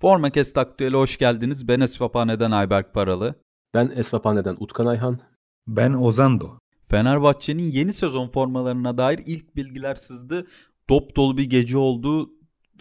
Forma Kest Aktüel'e hoş geldiniz. Ben Esfaphane'den Ayberk Paralı. Ben Esfaphane'den Utkan Ayhan. Ben Ozando. Fenerbahçe'nin yeni sezon formalarına dair ilk bilgiler sızdı. Dop dolu bir gece oldu.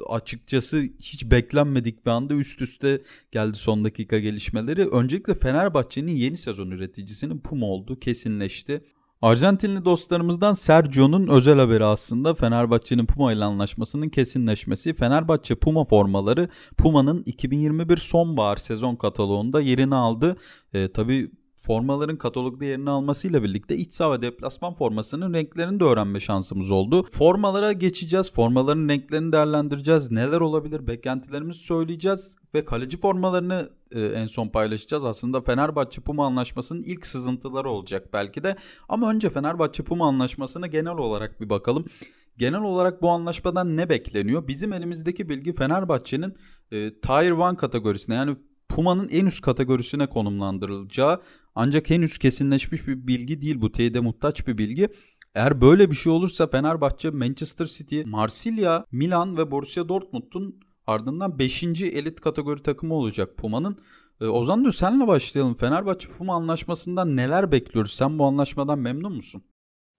Açıkçası hiç beklenmedik bir anda üst üste geldi son dakika gelişmeleri. Öncelikle Fenerbahçe'nin yeni sezon üreticisinin Puma olduğu kesinleşti. Arjantinli dostlarımızdan Sergio'nun özel haberi aslında Fenerbahçe'nin Puma ile anlaşmasının kesinleşmesi. Fenerbahçe Puma formaları Puma'nın 2021 sonbahar sezon kataloğunda yerini aldı. E, tabii formaların katalogda yerini almasıyla birlikte iç saha ve deplasman formasının renklerini de öğrenme şansımız oldu. Formalara geçeceğiz. Formaların renklerini değerlendireceğiz. Neler olabilir? Beklentilerimizi söyleyeceğiz ve kaleci formalarını e, en son paylaşacağız. Aslında Fenerbahçe Puma anlaşmasının ilk sızıntıları olacak belki de. Ama önce Fenerbahçe Puma anlaşmasına genel olarak bir bakalım. Genel olarak bu anlaşmadan ne bekleniyor? Bizim elimizdeki bilgi Fenerbahçe'nin e, Tier 1 kategorisine yani Puma'nın en üst kategorisine konumlandırılacağı ancak henüz kesinleşmiş bir bilgi değil bu teyide muhtaç bir bilgi. Eğer böyle bir şey olursa Fenerbahçe, Manchester City, Marsilya, Milan ve Borussia Dortmund'un ardından 5. elit kategori takımı olacak Puma'nın. Ee, Ozan Dür senle başlayalım. Fenerbahçe Puma anlaşmasından neler bekliyoruz? Sen bu anlaşmadan memnun musun?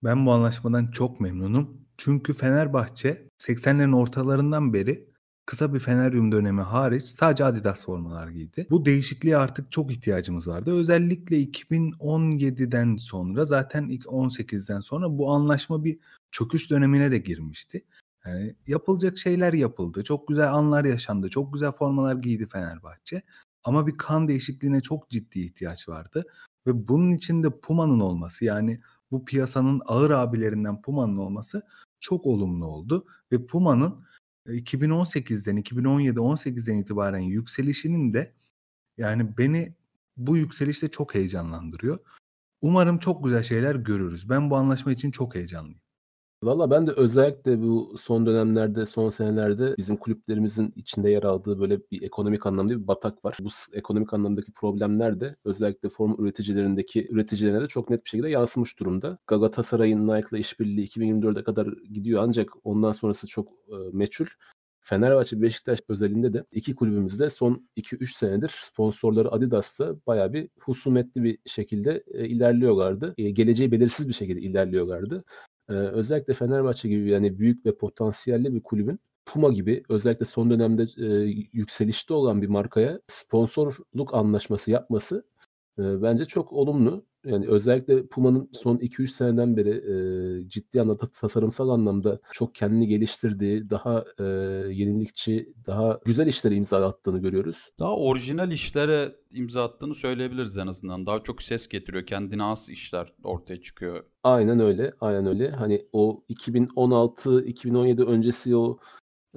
Ben bu anlaşmadan çok memnunum. Çünkü Fenerbahçe 80'lerin ortalarından beri kısa bir Feneryum dönemi hariç sadece Adidas formalar giydi. Bu değişikliğe artık çok ihtiyacımız vardı. Özellikle 2017'den sonra zaten ilk 18'den sonra bu anlaşma bir çöküş dönemine de girmişti. Yani yapılacak şeyler yapıldı. Çok güzel anlar yaşandı. Çok güzel formalar giydi Fenerbahçe. Ama bir kan değişikliğine çok ciddi ihtiyaç vardı. Ve bunun içinde Puma'nın olması yani bu piyasanın ağır abilerinden Puma'nın olması çok olumlu oldu. Ve Puma'nın 2018'den 2017-18'den itibaren yükselişinin de yani beni bu yükselişte çok heyecanlandırıyor. Umarım çok güzel şeyler görürüz. Ben bu anlaşma için çok heyecanlıyım. Valla ben de özellikle bu son dönemlerde, son senelerde bizim kulüplerimizin içinde yer aldığı böyle bir ekonomik anlamda bir batak var. Bu ekonomik anlamdaki problemler de özellikle form üreticilerindeki üreticilerine de çok net bir şekilde yansımış durumda. Galatasaray'ın Nike'la işbirliği 2024'e kadar gidiyor ancak ondan sonrası çok e, meçhul. Fenerbahçe Beşiktaş özelinde de iki kulübümüzde son 2-3 senedir sponsorları Adidas'ta baya bir husumetli bir şekilde e, ilerliyorlardı. E, geleceği belirsiz bir şekilde ilerliyorlardı. Ee, özellikle Fenerbahçe gibi yani büyük ve potansiyelli bir kulübün Puma gibi özellikle son dönemde e, yükselişte olan bir markaya sponsorluk anlaşması yapması e, bence çok olumlu. Yani özellikle Puma'nın son 2-3 seneden beri e, ciddi anlamda tasarımsal anlamda çok kendini geliştirdiği, daha e, yenilikçi, daha güzel işlere imza attığını görüyoruz. Daha orijinal işlere imza attığını söyleyebiliriz en azından. Daha çok ses getiriyor. Kendine az işler ortaya çıkıyor. Aynen öyle. Aynen öyle. Hani o 2016-2017 öncesi o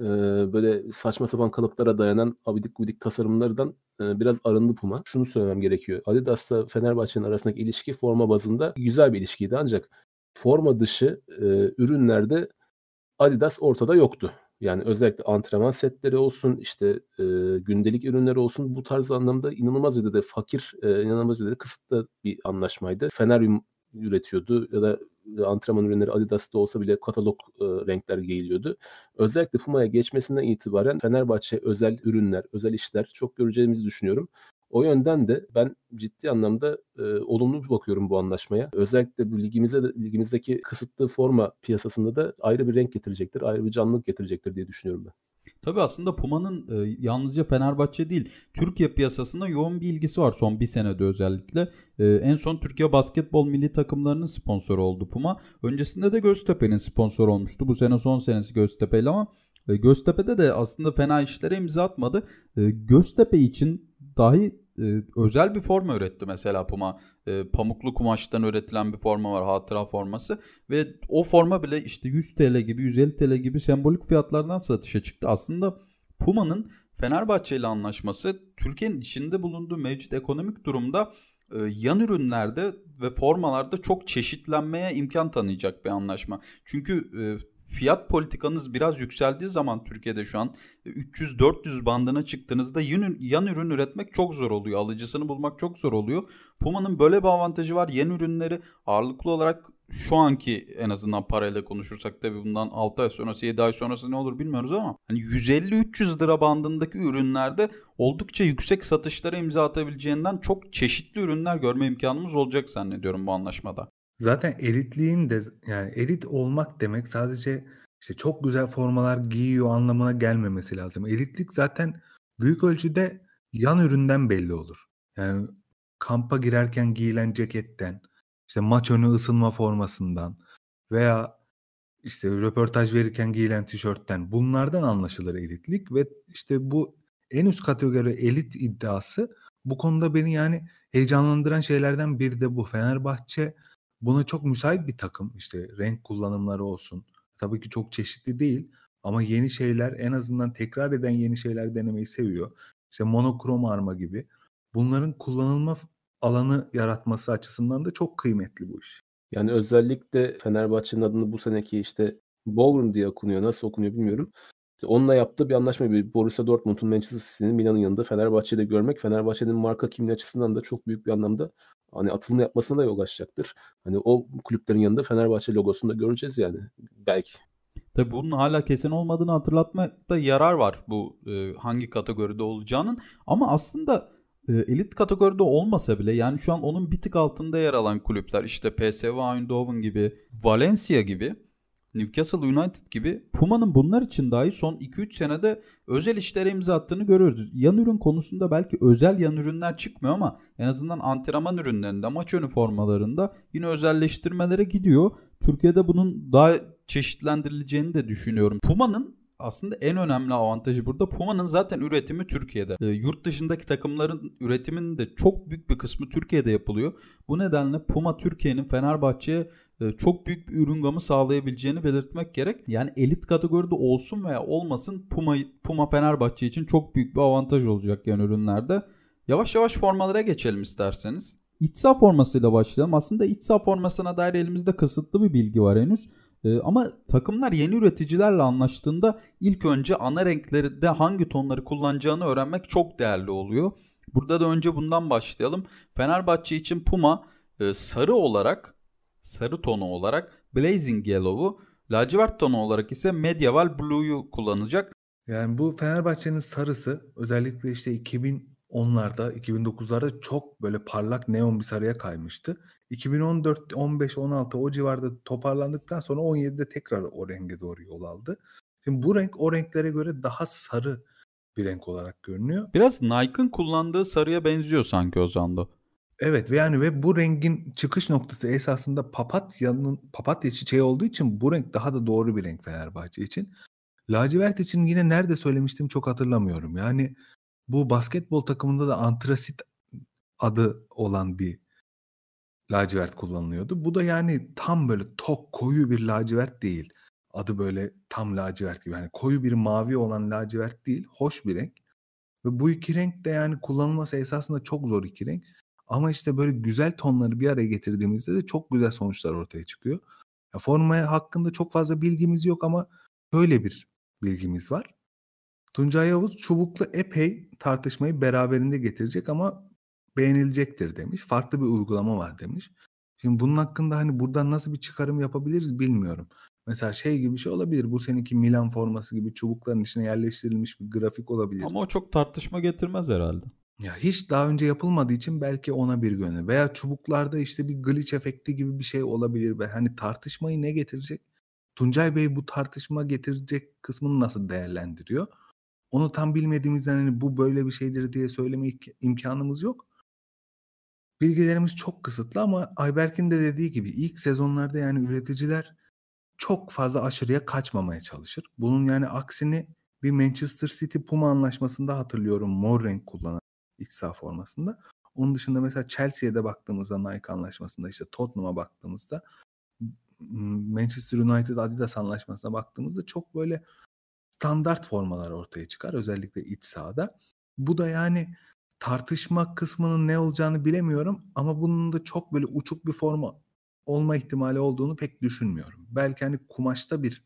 e, böyle saçma sapan kalıplara dayanan abidik gubidik tasarımlardan biraz arındı Puma. Şunu söylemem gerekiyor. Adidas'la Fenerbahçe'nin arasındaki ilişki forma bazında güzel bir ilişkiydi ancak forma dışı e, ürünlerde Adidas ortada yoktu. Yani özellikle antrenman setleri olsun, işte e, gündelik ürünleri olsun bu tarz anlamda inanılmaz derecede fakir, e, inanılmaz derecede kısıtlı bir anlaşmaydı. Feneryum üretiyordu ya da antrenman ürünleri Adidas'ta olsa bile katalog e, renkler giyiliyordu. Özellikle Puma'ya geçmesinden itibaren Fenerbahçe özel ürünler, özel işler çok göreceğimizi düşünüyorum. O yönden de ben ciddi anlamda e, olumlu bakıyorum bu anlaşmaya. Özellikle bu ligimize ligimizdeki kısıtlı forma piyasasında da ayrı bir renk getirecektir, ayrı bir canlılık getirecektir diye düşünüyorum ben. Tabii aslında Puma'nın e, yalnızca Fenerbahçe değil Türkiye piyasasında yoğun bir ilgisi var son bir senede özellikle. E, en son Türkiye basketbol milli takımlarının sponsoru oldu Puma. Öncesinde de Göztepe'nin sponsor olmuştu. Bu sene son senesi Göztepe'yle ama e, Göztepe'de de aslında fena işlere imza atmadı. E, Göztepe için dahi e, özel bir forma üretti mesela Puma. E, pamuklu kumaştan üretilen bir forma var hatıra forması ve o forma bile işte 100 TL gibi 150 TL gibi sembolik fiyatlardan satışa çıktı. Aslında Puma'nın Fenerbahçe ile anlaşması Türkiye'nin içinde bulunduğu mevcut ekonomik durumda e, yan ürünlerde ve formalarda çok çeşitlenmeye imkan tanıyacak bir anlaşma. Çünkü e, fiyat politikanız biraz yükseldiği zaman Türkiye'de şu an 300-400 bandına çıktığınızda yan, ürün üretmek çok zor oluyor. Alıcısını bulmak çok zor oluyor. Puma'nın böyle bir avantajı var. Yeni ürünleri ağırlıklı olarak şu anki en azından parayla konuşursak tabii bundan 6 ay sonrası 7 ay sonrası ne olur bilmiyoruz ama hani 150-300 lira bandındaki ürünlerde oldukça yüksek satışlara imza atabileceğinden çok çeşitli ürünler görme imkanımız olacak zannediyorum bu anlaşmada. Zaten elitliğin de yani elit olmak demek sadece işte çok güzel formalar giyiyor anlamına gelmemesi lazım. Elitlik zaten büyük ölçüde yan üründen belli olur. Yani kampa girerken giyilen ceketten, işte maç önü ısınma formasından veya işte röportaj verirken giyilen tişörtten bunlardan anlaşılır elitlik ve işte bu en üst kategori elit iddiası bu konuda beni yani heyecanlandıran şeylerden biri de bu. Fenerbahçe buna çok müsait bir takım. İşte renk kullanımları olsun. Tabii ki çok çeşitli değil ama yeni şeyler en azından tekrar eden yeni şeyler denemeyi seviyor. İşte monokrom arma gibi. Bunların kullanılma alanı yaratması açısından da çok kıymetli bu iş. Yani özellikle Fenerbahçe'nin adını bu seneki işte Ballroom diye okunuyor. Nasıl okunuyor bilmiyorum. Onunla yaptığı bir anlaşma bir Borussia Dortmund'un Manchester City'nin Milan'ın yanında Fenerbahçe'de görmek Fenerbahçe'nin marka kimliği açısından da çok büyük bir anlamda hani atılma yapmasına da yol açacaktır. Hani o kulüplerin yanında Fenerbahçe logosunu da göreceğiz yani belki. Tabii bunun hala kesin olmadığını hatırlatmakta yarar var bu e, hangi kategoride olacağının. Ama aslında e, elit kategoride olmasa bile yani şu an onun bir tık altında yer alan kulüpler işte PSV Eindhoven gibi, Valencia gibi, Newcastle United gibi Puma'nın bunlar için dahi son 2-3 senede özel işlere imza attığını görüyoruz. Yan ürün konusunda belki özel yan ürünler çıkmıyor ama en azından antrenman ürünlerinde, maç önü formalarında yine özelleştirmelere gidiyor. Türkiye'de bunun daha çeşitlendirileceğini de düşünüyorum. Puma'nın aslında en önemli avantajı burada Puma'nın zaten üretimi Türkiye'de. E, yurt dışındaki takımların üretiminin de çok büyük bir kısmı Türkiye'de yapılıyor. Bu nedenle Puma Türkiye'nin Fenerbahçe'ye çok büyük bir ürün gamı sağlayabileceğini belirtmek gerek. Yani elit kategoride olsun veya olmasın Puma, Puma Fenerbahçe için çok büyük bir avantaj olacak yani ürünlerde. Yavaş yavaş formalara geçelim isterseniz. İç saha formasıyla başlayalım. Aslında iç saha formasına dair elimizde kısıtlı bir bilgi var henüz. Ee, ama takımlar yeni üreticilerle anlaştığında ilk önce ana renklerde hangi tonları kullanacağını öğrenmek çok değerli oluyor. Burada da önce bundan başlayalım. Fenerbahçe için Puma e, sarı olarak sarı tonu olarak Blazing Yellow'u, lacivert tonu olarak ise Medieval Blue'yu kullanacak. Yani bu Fenerbahçe'nin sarısı özellikle işte 2010'larda, 2009'larda çok böyle parlak neon bir sarıya kaymıştı. 2014, 15, 16 o civarda toparlandıktan sonra 17'de tekrar o renge doğru yol aldı. Şimdi bu renk o renklere göre daha sarı bir renk olarak görünüyor. Biraz Nike'ın kullandığı sarıya benziyor sanki o zanda. Evet ve yani ve bu rengin çıkış noktası esasında papatyanın papatya çiçeği olduğu için bu renk daha da doğru bir renk Fenerbahçe için. Lacivert için yine nerede söylemiştim çok hatırlamıyorum. Yani bu basketbol takımında da antrasit adı olan bir lacivert kullanılıyordu. Bu da yani tam böyle tok koyu bir lacivert değil. Adı böyle tam lacivert gibi. Yani koyu bir mavi olan lacivert değil. Hoş bir renk. Ve bu iki renk de yani kullanılması esasında çok zor iki renk. Ama işte böyle güzel tonları bir araya getirdiğimizde de çok güzel sonuçlar ortaya çıkıyor. Ya formaya hakkında çok fazla bilgimiz yok ama şöyle bir bilgimiz var. Tuncay Yavuz çubuklu epey tartışmayı beraberinde getirecek ama beğenilecektir demiş. Farklı bir uygulama var demiş. Şimdi bunun hakkında hani buradan nasıl bir çıkarım yapabiliriz bilmiyorum. Mesela şey gibi bir şey olabilir. Bu seninki Milan forması gibi çubukların içine yerleştirilmiş bir grafik olabilir. Ama o çok tartışma getirmez herhalde. Ya hiç daha önce yapılmadığı için belki ona bir gönül veya çubuklarda işte bir glitch efekti gibi bir şey olabilir ve hani tartışmayı ne getirecek? Tuncay Bey bu tartışma getirecek kısmını nasıl değerlendiriyor? Onu tam bilmediğimizden hani bu böyle bir şeydir diye söyleme imkanımız yok. Bilgilerimiz çok kısıtlı ama Ayberk'in de dediği gibi ilk sezonlarda yani üreticiler çok fazla aşırıya kaçmamaya çalışır. Bunun yani aksini bir Manchester City Puma anlaşmasında hatırlıyorum mor renk kullanan iç saha formasında. Onun dışında mesela Chelsea'ye de baktığımızda Nike anlaşmasında işte Tottenham'a baktığımızda Manchester United Adidas anlaşmasına baktığımızda çok böyle standart formalar ortaya çıkar özellikle iç sahada. Bu da yani tartışma kısmının ne olacağını bilemiyorum ama bunun da çok böyle uçuk bir forma olma ihtimali olduğunu pek düşünmüyorum. Belki hani kumaşta bir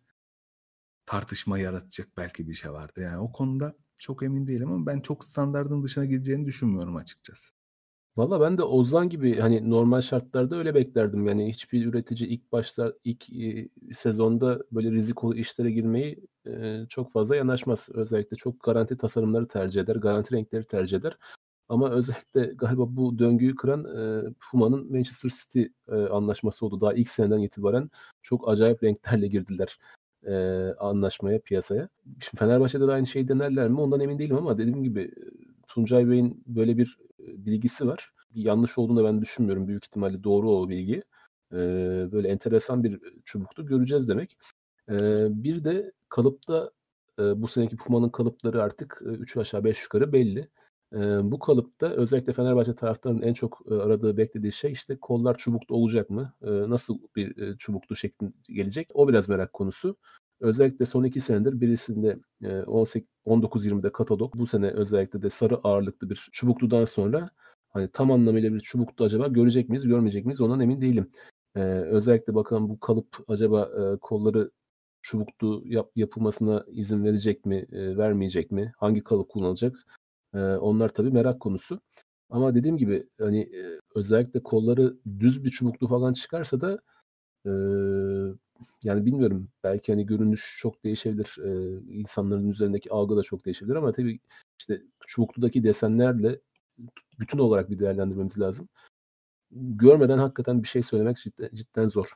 tartışma yaratacak belki bir şey vardı. Yani o konuda çok emin değilim ama ben çok standardın dışına gideceğini düşünmüyorum açıkçası. Valla ben de Ozan gibi hani normal şartlarda öyle beklerdim. Yani hiçbir üretici ilk başta ilk e, sezonda böyle rizikolu işlere girmeyi e, çok fazla yanaşmaz. Özellikle çok garanti tasarımları tercih eder, garanti renkleri tercih eder. Ama özellikle galiba bu döngüyü kıran e, Puma'nın Manchester City e, anlaşması oldu. Daha ilk seneden itibaren çok acayip renklerle girdiler e, anlaşmaya, piyasaya. Şimdi Fenerbahçe'de de aynı şeyi denerler mi ondan emin değilim ama dediğim gibi Tuncay Bey'in böyle bir bilgisi var. Yanlış olduğunu ben düşünmüyorum. Büyük ihtimalle doğru o bilgi. E, böyle enteresan bir çubuktu. Göreceğiz demek. E, bir de kalıpta e, bu seneki Puma'nın kalıpları artık 3 aşağı 5 yukarı belli. E, bu kalıpta özellikle Fenerbahçe taraftarının en çok e, aradığı, beklediği şey işte kollar çubuklu olacak mı? E, nasıl bir e, çubuklu şeklinde gelecek? O biraz merak konusu. Özellikle son iki senedir birisinde 19-20'de katalog, bu sene özellikle de sarı ağırlıklı bir çubukludan sonra hani tam anlamıyla bir çubuklu acaba görecek miyiz, görmeyecek miyiz ondan emin değilim. Ee, özellikle bakalım bu kalıp acaba e, kolları çubuklu yap, yapılmasına izin verecek mi, e, vermeyecek mi, hangi kalıp kullanılacak? Onlar tabii merak konusu. Ama dediğim gibi hani özellikle kolları düz bir çubuklu falan çıkarsa da yani bilmiyorum belki hani görünüş çok değişebilir. İnsanların üzerindeki algı da çok değişebilir ama tabii işte çubukludaki desenlerle bütün olarak bir değerlendirmemiz lazım. Görmeden hakikaten bir şey söylemek cidden, cidden zor.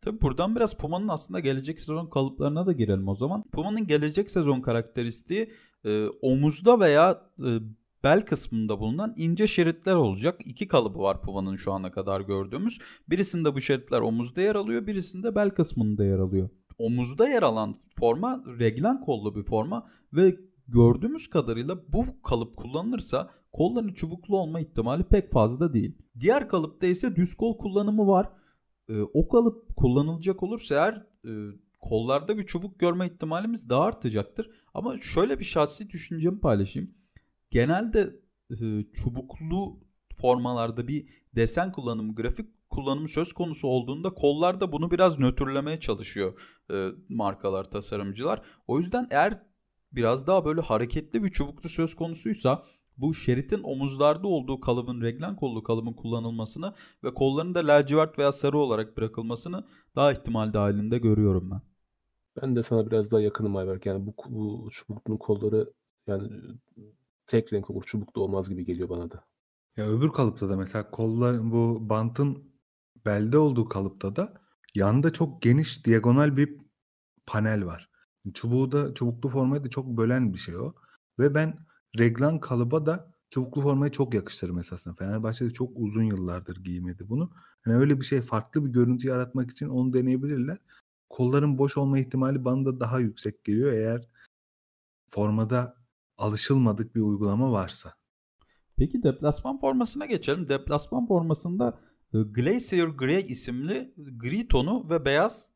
Tabi buradan biraz Puma'nın aslında gelecek sezon kalıplarına da girelim o zaman. Puma'nın gelecek sezon karakteristiği e, omuzda veya e, bel kısmında bulunan ince şeritler olacak. İki kalıbı var Puma'nın şu ana kadar gördüğümüz. Birisinde bu şeritler omuzda yer alıyor, birisinde bel kısmında yer alıyor. Omuzda yer alan forma reglen kollu bir forma ve gördüğümüz kadarıyla bu kalıp kullanılırsa kolların çubuklu olma ihtimali pek fazla değil. Diğer kalıpta ise düz kol kullanımı var. Ee, o kalıp kullanılacak olursa eğer e, kollarda bir çubuk görme ihtimalimiz daha artacaktır. Ama şöyle bir şahsi düşüncemi paylaşayım genelde e, çubuklu formalarda bir desen kullanımı, grafik kullanımı söz konusu olduğunda kollarda bunu biraz nötrlemeye çalışıyor e, markalar, tasarımcılar. O yüzden eğer biraz daha böyle hareketli bir çubuklu söz konusuysa bu şeritin omuzlarda olduğu kalıbın reglen kollu kalıbın kullanılmasını ve kolların da lacivert veya sarı olarak bırakılmasını daha ihtimal dahilinde görüyorum ben. Ben de sana biraz daha yakınım Ayberk. Yani bu, bu çubuklunun kolları yani tek renk olur. Çubuklu olmaz gibi geliyor bana da. Ya öbür kalıpta da mesela kollar bu bantın belde olduğu kalıpta da yanda çok geniş diagonal bir panel var. Çubuğu da çubuklu formayı da çok bölen bir şey o. Ve ben reglan kalıba da çubuklu formayı çok yakıştırırım esasında. Fenerbahçe'de çok uzun yıllardır giymedi bunu. Hani öyle bir şey farklı bir görüntü yaratmak için onu deneyebilirler. Kolların boş olma ihtimali bana da daha yüksek geliyor eğer formada alışılmadık bir uygulama varsa. Peki deplasman formasına geçelim. Deplasman formasında e, Glacier Grey isimli gri tonu ve beyaz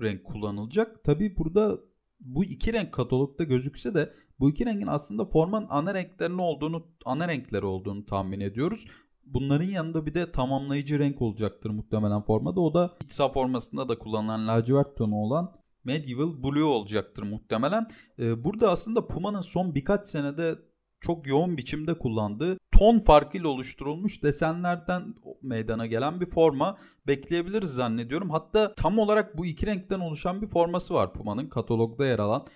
renk kullanılacak. Tabi burada bu iki renk katalogda gözükse de bu iki rengin aslında formanın ana renklerinin olduğunu, ana renkleri olduğunu tahmin ediyoruz. Bunların yanında bir de tamamlayıcı renk olacaktır muhtemelen formada. O da iç formasında da kullanılan lacivert tonu olan Medieval Blue olacaktır muhtemelen. Ee, burada aslında Puma'nın son birkaç senede çok yoğun biçimde kullandığı ton farkıyla oluşturulmuş desenlerden meydana gelen bir forma bekleyebiliriz zannediyorum. Hatta tam olarak bu iki renkten oluşan bir forması var Puma'nın katalogda yer alan.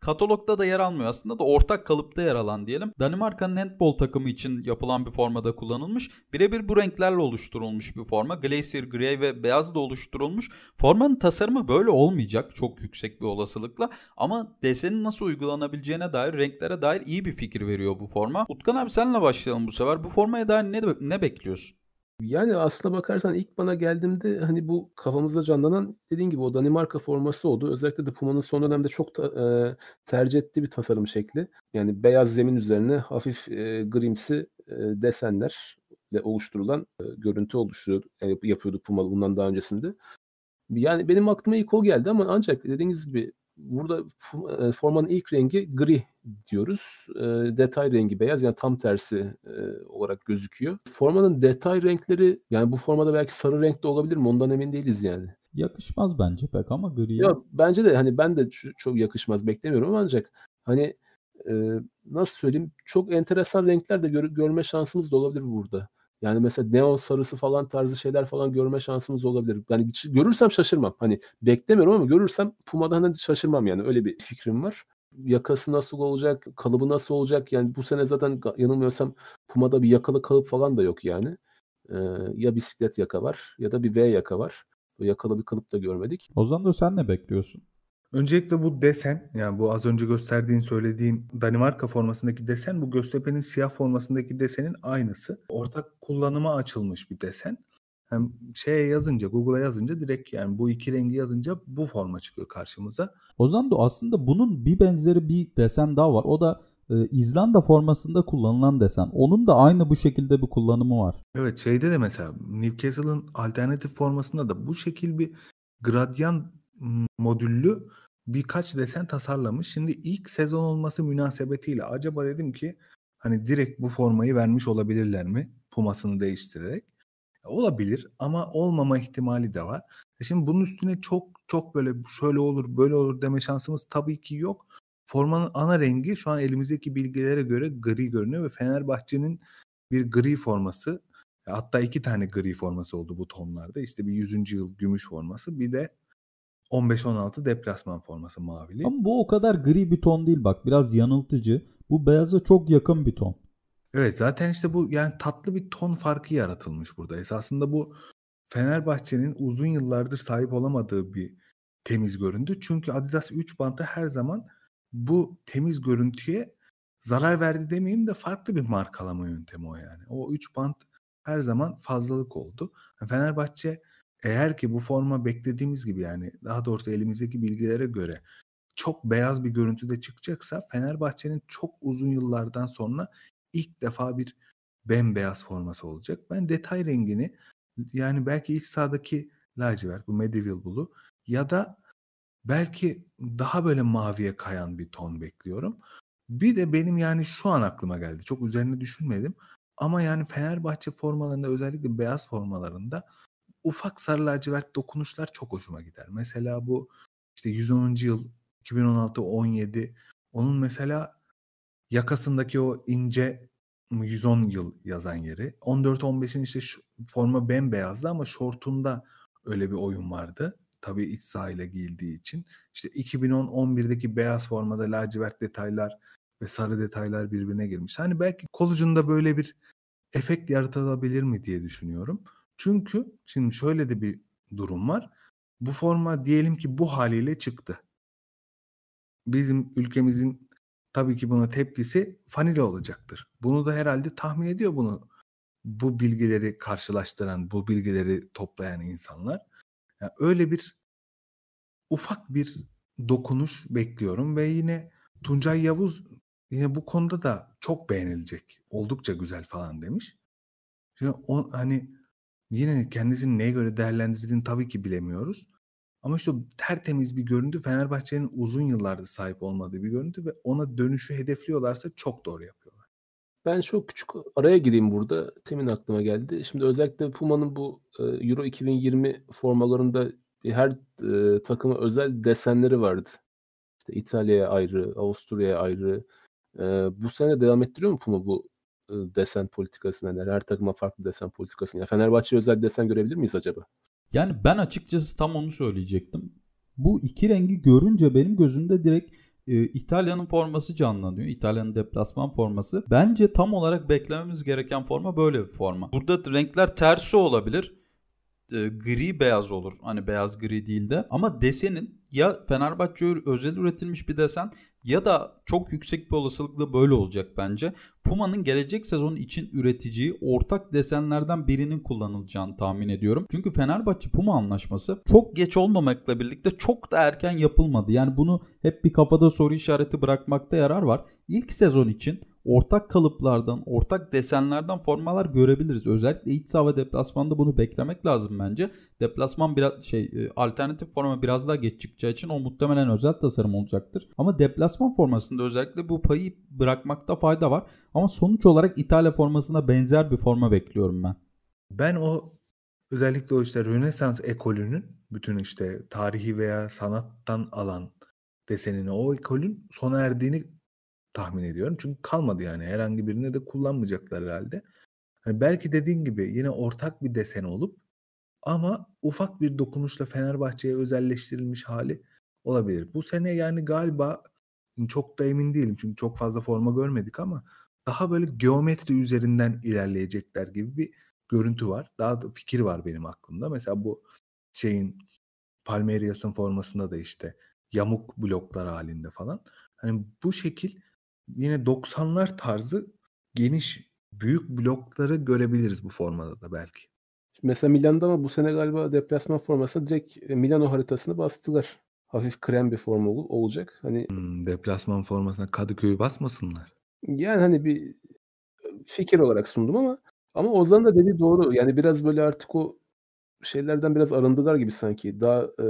Katalogda da yer almıyor aslında da ortak kalıpta yer alan diyelim. Danimarka'nın handball takımı için yapılan bir formada kullanılmış. Birebir bu renklerle oluşturulmuş bir forma. Glacier Grey ve beyaz da oluşturulmuş. Formanın tasarımı böyle olmayacak çok yüksek bir olasılıkla. Ama desenin nasıl uygulanabileceğine dair renklere dair iyi bir fikir veriyor bu forma. Utkan abi senle başlayalım bu sefer. Bu formaya dair ne, ne bekliyorsun? Yani aslına bakarsan ilk bana geldiğimde hani bu kafamızda canlanan dediğin gibi o Danimarka forması oldu. Özellikle de Puma'nın son dönemde çok ta, e, tercih ettiği bir tasarım şekli. Yani beyaz zemin üzerine hafif e, grimsi e, desenlerle oluşturulan e, görüntü oluşturuyor, yani yapıyordu Puma bundan daha öncesinde. Yani benim aklıma ilk o geldi ama ancak dediğiniz gibi burada e, formanın ilk rengi gri diyoruz. E, detay rengi beyaz yani tam tersi e, olarak gözüküyor. Formanın detay renkleri yani bu formada belki sarı renkte olabilir mi ondan emin değiliz yani. Yakışmaz bence pek ama griye. Ya bence de hani ben de çok yakışmaz beklemiyorum ancak hani e, nasıl söyleyeyim çok enteresan renkler de gör- görme şansımız da olabilir burada. Yani mesela neon sarısı falan tarzı şeyler falan görme şansımız olabilir. Yani görürsem şaşırmam. Hani beklemiyorum ama görürsem Puma'dan hani şaşırmam yani öyle bir fikrim var. Yakası nasıl olacak, kalıbı nasıl olacak? Yani bu sene zaten yanılmıyorsam Puma'da bir yakalı kalıp falan da yok yani. Ee, ya bisiklet yaka var ya da bir V yaka var. Yakalı bir kalıp da görmedik. Ozan da sen ne bekliyorsun? Öncelikle bu desen yani bu az önce gösterdiğin söylediğin Danimarka formasındaki desen bu Göztepe'nin siyah formasındaki desenin aynısı. Ortak kullanıma açılmış bir desen. Hem şeye yazınca Google'a yazınca direkt yani bu iki rengi yazınca bu forma çıkıyor karşımıza. Ozan da aslında bunun bir benzeri bir desen daha var. O da e, İzlanda formasında kullanılan desen. Onun da aynı bu şekilde bir kullanımı var. Evet şeyde de mesela Newcastle'ın alternatif formasında da bu şekil bir gradyan modüllü birkaç desen tasarlamış. Şimdi ilk sezon olması münasebetiyle acaba dedim ki hani direkt bu formayı vermiş olabilirler mi? Pumasını değiştirerek. Olabilir ama olmama ihtimali de var. E şimdi bunun üstüne çok çok böyle şöyle olur böyle olur deme şansımız tabii ki yok. Formanın ana rengi şu an elimizdeki bilgilere göre gri görünüyor ve Fenerbahçe'nin bir gri forması hatta iki tane gri forması oldu bu tonlarda. İşte bir 100. yıl gümüş forması bir de 15-16 deplasman forması mavili. Ama bu o kadar gri bir ton değil bak. Biraz yanıltıcı. Bu beyaza çok yakın bir ton. Evet zaten işte bu yani tatlı bir ton farkı yaratılmış burada. Esasında bu Fenerbahçe'nin uzun yıllardır sahip olamadığı bir temiz görüntü. Çünkü Adidas 3 bantı her zaman bu temiz görüntüye zarar verdi demeyeyim de farklı bir markalama yöntemi o yani. O 3 bant her zaman fazlalık oldu. Fenerbahçe eğer ki bu forma beklediğimiz gibi yani daha doğrusu elimizdeki bilgilere göre çok beyaz bir görüntüde çıkacaksa Fenerbahçe'nin çok uzun yıllardan sonra ilk defa bir bembeyaz forması olacak. Ben detay rengini yani belki ilk sahadaki lacivert bu Medieval Blue ya da belki daha böyle maviye kayan bir ton bekliyorum. Bir de benim yani şu an aklıma geldi. Çok üzerine düşünmedim. Ama yani Fenerbahçe formalarında özellikle beyaz formalarında ufak sarı lacivert dokunuşlar çok hoşuma gider. Mesela bu işte 110. yıl 2016-17 onun mesela yakasındaki o ince 110 yıl yazan yeri. 14-15'in işte şu, forma bembeyazdı ama şortunda öyle bir oyun vardı. Tabii iç sahayla giyildiği için. İşte 2010-11'deki beyaz formada lacivert detaylar ve sarı detaylar birbirine girmiş. Hani belki kol ucunda böyle bir efekt yaratılabilir mi diye düşünüyorum. Çünkü şimdi şöyle de bir durum var. Bu forma diyelim ki bu haliyle çıktı. Bizim ülkemizin tabii ki buna tepkisi fanile olacaktır. Bunu da herhalde tahmin ediyor bunu bu bilgileri karşılaştıran, bu bilgileri toplayan insanlar. Yani öyle bir ufak bir dokunuş bekliyorum ve yine Tuncay Yavuz yine bu konuda da çok beğenilecek. Oldukça güzel falan demiş. Şimdi o hani yine kendisini neye göre değerlendirdiğini tabii ki bilemiyoruz. Ama işte tertemiz bir görüntü Fenerbahçe'nin uzun yıllardır sahip olmadığı bir görüntü ve ona dönüşü hedefliyorlarsa çok doğru yapıyorlar. Ben çok küçük araya gireyim burada. Temin aklıma geldi. Şimdi özellikle Puma'nın bu e, Euro 2020 formalarında her e, takıma özel desenleri vardı. İşte İtalya'ya ayrı, Avusturya'ya ayrı. E, bu sene devam ettiriyor mu Puma bu desen politikasını? Yani her takıma farklı desen politikasını. Yani Fenerbahçe özel desen görebilir miyiz acaba? Yani ben açıkçası tam onu söyleyecektim. Bu iki rengi görünce benim gözümde direkt e, İtalya'nın forması canlanıyor. İtalya'nın deplasman forması. Bence tam olarak beklememiz gereken forma böyle bir forma. Burada renkler tersi olabilir. E, gri beyaz olur. Hani beyaz gri değil de. Ama desenin ya Fenerbahçe özel üretilmiş bir desen ya da çok yüksek bir olasılıkla böyle olacak bence. Puma'nın gelecek sezon için üreteceği ortak desenlerden birinin kullanılacağını tahmin ediyorum. Çünkü Fenerbahçe Puma anlaşması çok geç olmamakla birlikte çok da erken yapılmadı. Yani bunu hep bir kafada soru işareti bırakmakta yarar var. İlk sezon için ortak kalıplardan, ortak desenlerden formalar görebiliriz. Özellikle iç saha ve deplasmanda bunu beklemek lazım bence. Deplasman biraz şey alternatif forma biraz daha geç çıkacağı için o muhtemelen özel tasarım olacaktır. Ama deplasman formasında özellikle bu payı bırakmakta fayda var. Ama sonuç olarak İtalya formasına benzer bir forma bekliyorum ben. Ben o Özellikle o işte Rönesans ekolünün bütün işte tarihi veya sanattan alan desenini o ekolün sona erdiğini tahmin ediyorum. Çünkü kalmadı yani herhangi birine de kullanmayacaklar herhalde. Hani belki dediğin gibi yine ortak bir desen olup ama ufak bir dokunuşla Fenerbahçe'ye özelleştirilmiş hali olabilir. Bu sene yani galiba çok da emin değilim çünkü çok fazla forma görmedik ama daha böyle geometri üzerinden ilerleyecekler gibi bir görüntü var. Daha da fikir var benim aklımda. Mesela bu şeyin Palmeiras'ın formasında da işte yamuk bloklar halinde falan. Hani bu şekil yine 90'lar tarzı geniş büyük blokları görebiliriz bu formada da belki. Mesela Milan'da ama bu sene galiba deplasman formasına direkt e, Milano haritasını bastılar. Hafif krem bir forma ol- olacak. Hani Hmm, deplasman formasına Kadıköy'ü basmasınlar. yani hani bir fikir olarak sundum ama ama Ozan da dediği doğru. Yani biraz böyle artık o şeylerden biraz arındılar gibi sanki. Daha e,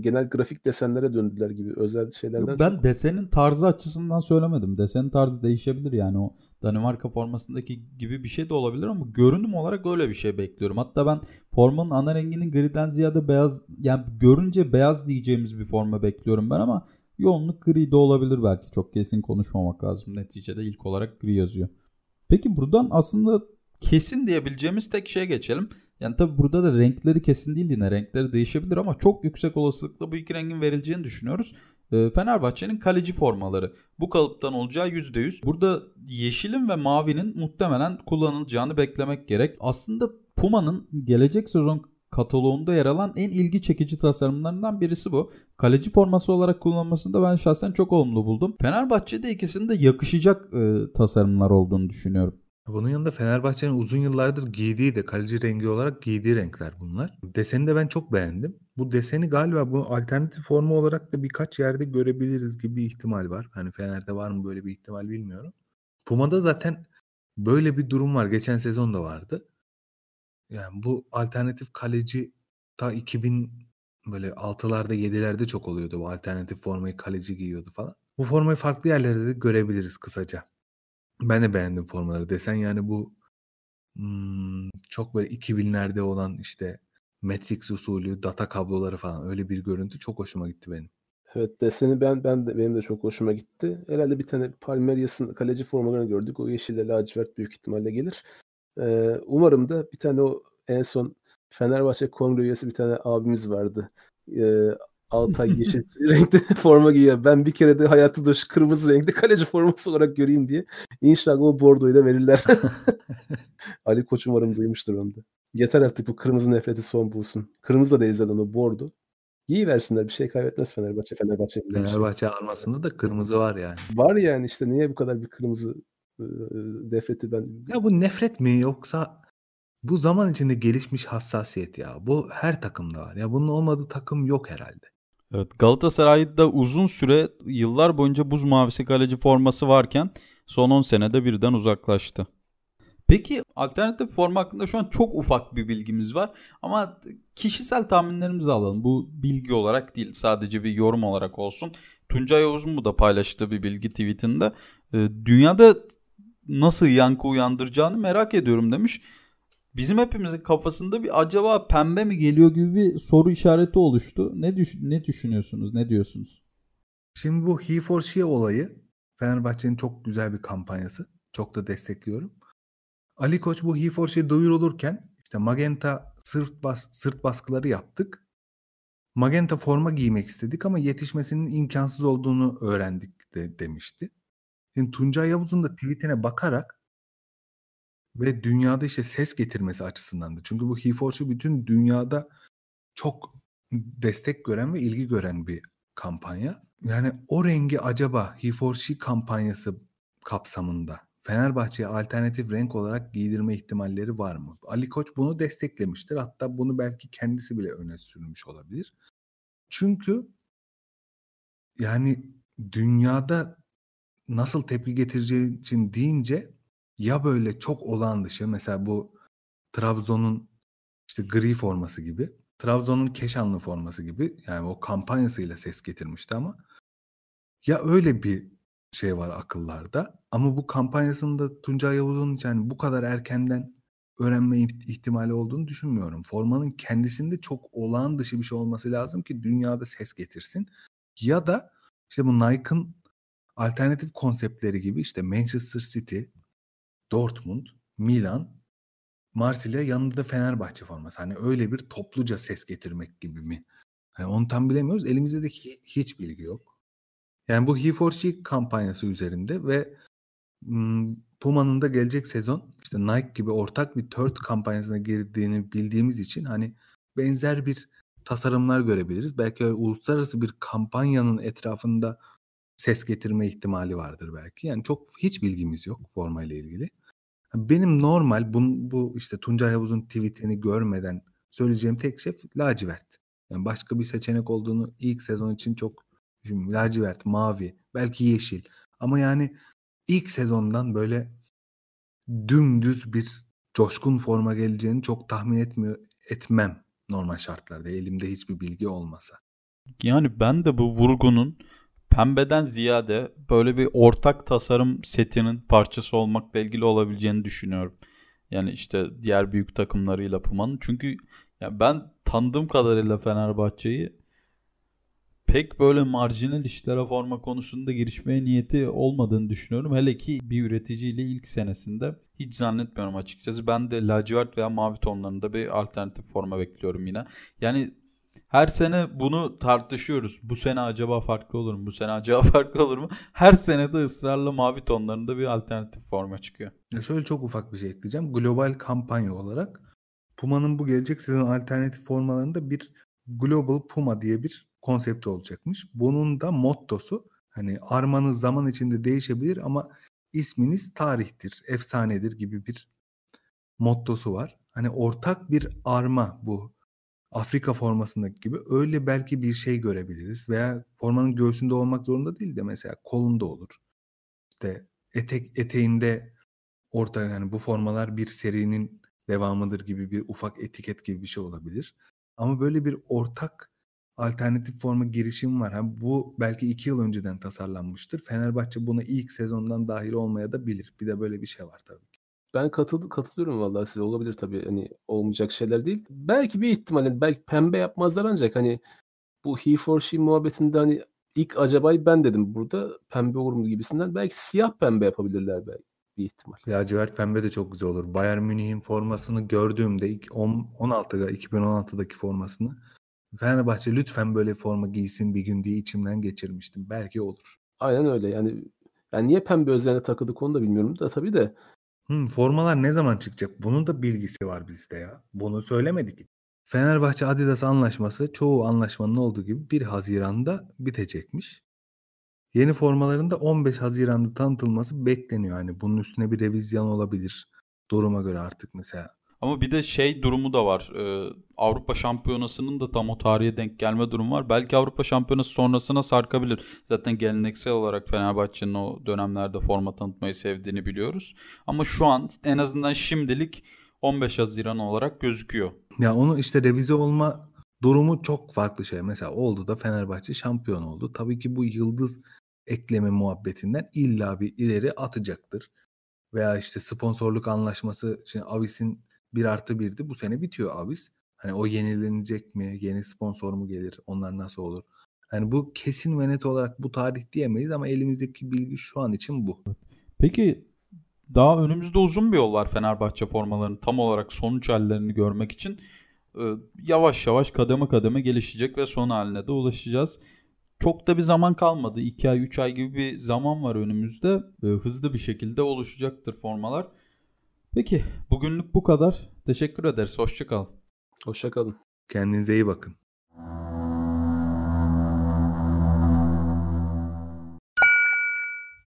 genel grafik desenlere döndüler gibi. Özel şeylerden Ben çok. desenin tarzı açısından söylemedim. Desenin tarzı değişebilir yani o Danimarka formasındaki gibi bir şey de olabilir ama görünüm olarak öyle bir şey bekliyorum. Hatta ben formanın ana renginin griden ziyade beyaz yani görünce beyaz diyeceğimiz bir forma bekliyorum ben ama yoğunluk gri de olabilir belki. Çok kesin konuşmamak lazım. Neticede ilk olarak gri yazıyor. Peki buradan aslında kesin diyebileceğimiz tek şeye geçelim. Yani tabi burada da renkleri kesin değil yine renkleri değişebilir ama çok yüksek olasılıkla bu iki rengin verileceğini düşünüyoruz. Ee, Fenerbahçe'nin kaleci formaları bu kalıptan olacağı %100. Burada yeşilin ve mavinin muhtemelen kullanılacağını beklemek gerek. Aslında Puma'nın gelecek sezon kataloğunda yer alan en ilgi çekici tasarımlarından birisi bu. Kaleci forması olarak kullanılmasını da ben şahsen çok olumlu buldum. Fenerbahçe'de ikisinde yakışacak e, tasarımlar olduğunu düşünüyorum. Bunun yanında Fenerbahçe'nin uzun yıllardır giydiği de kaleci rengi olarak giydiği renkler bunlar. Deseni de ben çok beğendim. Bu deseni galiba bu alternatif forma olarak da birkaç yerde görebiliriz gibi bir ihtimal var. Hani Fener'de var mı böyle bir ihtimal bilmiyorum. Puma'da zaten böyle bir durum var. Geçen sezon da vardı. Yani bu alternatif kaleci ta 2000 böyle 6'larda 7'lerde çok oluyordu. Bu alternatif formayı kaleci giyiyordu falan. Bu formayı farklı yerlerde de görebiliriz kısaca. Ben de beğendim formaları. Desen yani bu hmm, çok böyle 2000'lerde olan işte Matrix usulü data kabloları falan öyle bir görüntü çok hoşuma gitti benim. Evet deseni ben ben de benim de çok hoşuma gitti. Herhalde bir tane Palmeiras'ın kaleci formalarını gördük. O yeşille lacivert büyük ihtimalle gelir. Ee, umarım da bir tane o en son Fenerbahçe kongre üyesi bir tane abimiz vardı. Ee, Altay yeşil renkte forma giyiyor. Ben bir kere de hayatımda şu kırmızı renkte kaleci forması olarak göreyim diye. İnşallah o bordoyu da verirler. Ali Koç umarım duymuştur onu da. Yeter artık bu kırmızı nefreti son bulsun. Kırmızı da değil zaten o bordo. İyi versinler bir şey kaybetmez Fenerbahçe. Fenerbahçe bir şey. Fenerbahçe armasında da kırmızı var yani. Var yani işte niye bu kadar bir kırmızı e, nefreti ben Ya bu nefret mi yoksa bu zaman içinde gelişmiş hassasiyet ya. Bu her takımda var. Ya bunun olmadığı takım yok herhalde. Evet Galatasaray'da uzun süre yıllar boyunca buz mavisi kaleci forması varken son 10 senede birden uzaklaştı. Peki alternatif forma hakkında şu an çok ufak bir bilgimiz var ama kişisel tahminlerimizi alalım. Bu bilgi olarak değil sadece bir yorum olarak olsun. Tuncay Oğuz'un bu da paylaştığı bir bilgi tweetinde. Ee, dünyada nasıl yankı uyandıracağını merak ediyorum demiş. Bizim hepimizin kafasında bir acaba pembe mi geliyor gibi bir soru işareti oluştu. Ne düş ne düşünüyorsunuz? Ne diyorsunuz? Şimdi bu He for She olayı Fenerbahçe'nin çok güzel bir kampanyası. Çok da destekliyorum. Ali Koç bu He for She duyurulurken işte Magenta sırt, bas, sırt baskıları yaptık. Magenta forma giymek istedik ama yetişmesinin imkansız olduğunu öğrendik de demişti. Şimdi Tuncay Yavuz'un da tweetine bakarak ve dünyada işte ses getirmesi açısından da. Çünkü bu He for She bütün dünyada çok destek gören ve ilgi gören bir kampanya. Yani o rengi acaba He for She kampanyası kapsamında Fenerbahçe'ye alternatif renk olarak giydirme ihtimalleri var mı? Ali Koç bunu desteklemiştir. Hatta bunu belki kendisi bile öne sürmüş olabilir. Çünkü yani dünyada nasıl tepki getireceği için deyince ya böyle çok olağan dışı mesela bu Trabzon'un işte gri forması gibi Trabzon'un Keşanlı forması gibi yani o kampanyasıyla ses getirmişti ama ya öyle bir şey var akıllarda ama bu kampanyasında Tuncay Yavuz'un yani bu kadar erkenden öğrenme ihtimali olduğunu düşünmüyorum. Formanın kendisinde çok olağan dışı bir şey olması lazım ki dünyada ses getirsin. Ya da işte bu Nike'ın alternatif konseptleri gibi işte Manchester City, Dortmund, Milan, Marsilya yanında da Fenerbahçe forması. Hani öyle bir topluca ses getirmek gibi mi? Hani onu tam bilemiyoruz. Elimizde de hiç bilgi yok. Yani bu He for She kampanyası üzerinde ve Puma'nın da gelecek sezon işte Nike gibi ortak bir third kampanyasına girdiğini bildiğimiz için hani benzer bir tasarımlar görebiliriz. Belki uluslararası bir kampanyanın etrafında ses getirme ihtimali vardır belki. Yani çok hiç bilgimiz yok forma ile ilgili. Benim normal bu, bu işte Tuncay Havuz'un tweetini görmeden söyleyeceğim tek şey lacivert. Yani başka bir seçenek olduğunu ilk sezon için çok düşünmüyorum. Lacivert, mavi, belki yeşil. Ama yani ilk sezondan böyle dümdüz bir coşkun forma geleceğini çok tahmin etmiyor etmem normal şartlarda elimde hiçbir bilgi olmasa. Yani ben de bu vurgunun pembeden ziyade böyle bir ortak tasarım setinin parçası olmakla ilgili olabileceğini düşünüyorum. Yani işte diğer büyük takımlarıyla Puma'nın. Çünkü ya ben tanıdığım kadarıyla Fenerbahçe'yi pek böyle marjinal işlere forma konusunda girişmeye niyeti olmadığını düşünüyorum. Hele ki bir üreticiyle ilk senesinde hiç zannetmiyorum açıkçası. Ben de lacivert veya mavi tonlarında bir alternatif forma bekliyorum yine. Yani her sene bunu tartışıyoruz. Bu sene acaba farklı olur mu? Bu sene acaba farklı olur mu? Her sene de ısrarla mavi tonlarında bir alternatif forma çıkıyor. Ya şöyle çok ufak bir şey ekleyeceğim. Global kampanya olarak Puma'nın bu gelecek sezon alternatif formalarında bir Global Puma diye bir konsepti olacakmış. Bunun da mottosu hani armanız zaman içinde değişebilir ama isminiz tarihtir, efsanedir gibi bir mottosu var. Hani ortak bir arma bu Afrika formasındaki gibi öyle belki bir şey görebiliriz veya formanın göğsünde olmak zorunda değil de mesela kolunda olur. İşte etek eteğinde orta yani bu formalar bir serinin devamıdır gibi bir ufak etiket gibi bir şey olabilir. Ama böyle bir ortak alternatif forma girişim var. Hem bu belki iki yıl önceden tasarlanmıştır. Fenerbahçe buna ilk sezondan dahil olmaya da bilir. Bir de böyle bir şey var tabii. Ben katıl katılıyorum vallahi size. Olabilir tabii hani olmayacak şeyler değil. Belki bir ihtimalle belki pembe yapmazlar ancak hani bu he for she muhabbetinde hani ilk acabayı ben dedim burada pembe olur mu gibisinden. Belki siyah pembe yapabilirler belki bir ihtimal. Lacivert pembe de çok güzel olur. Bayern Münih'in formasını gördüğümde ilk 16'da 2016'daki formasını Fenerbahçe lütfen böyle forma giysin bir gün diye içimden geçirmiştim. Belki olur. Aynen öyle. Yani yani niye pembe üzerine takıldık onu da bilmiyorum da tabii de. Hmm, formalar ne zaman çıkacak? Bunun da bilgisi var bizde ya. Bunu söylemedik. Fenerbahçe Adidas anlaşması çoğu anlaşmanın olduğu gibi 1 Haziran'da bitecekmiş. Yeni formaların da 15 Haziran'da tanıtılması bekleniyor. Yani bunun üstüne bir revizyon olabilir. Duruma göre artık mesela ama bir de şey durumu da var. Ee, Avrupa Şampiyonası'nın da tam o tarihe denk gelme durumu var. Belki Avrupa Şampiyonası sonrasına sarkabilir. Zaten geleneksel olarak Fenerbahçe'nin o dönemlerde forma tanıtmayı sevdiğini biliyoruz. Ama şu an en azından şimdilik 15 Haziran olarak gözüküyor. Ya onu işte revize olma durumu çok farklı şey. Mesela oldu da Fenerbahçe şampiyon oldu. Tabii ki bu yıldız ekleme muhabbetinden illa bir ileri atacaktır. Veya işte sponsorluk anlaşması, şimdi Avis'in 1 artı 1'di. Bu sene bitiyor Avis. Hani o yenilenecek mi? Yeni sponsor mu gelir? Onlar nasıl olur? Hani bu kesin ve net olarak bu tarih diyemeyiz ama elimizdeki bilgi şu an için bu. Peki daha önümüzde uzun bir yol var Fenerbahçe formalarının tam olarak sonuç hallerini görmek için. Ee, yavaş yavaş kademe kademe gelişecek ve son haline de ulaşacağız. Çok da bir zaman kalmadı. 2 ay 3 ay gibi bir zaman var önümüzde. Ee, hızlı bir şekilde oluşacaktır formalar. Peki bugünlük bu kadar. Teşekkür ederiz. Hoşçakalın. Hoşçakalın. Kendinize iyi bakın.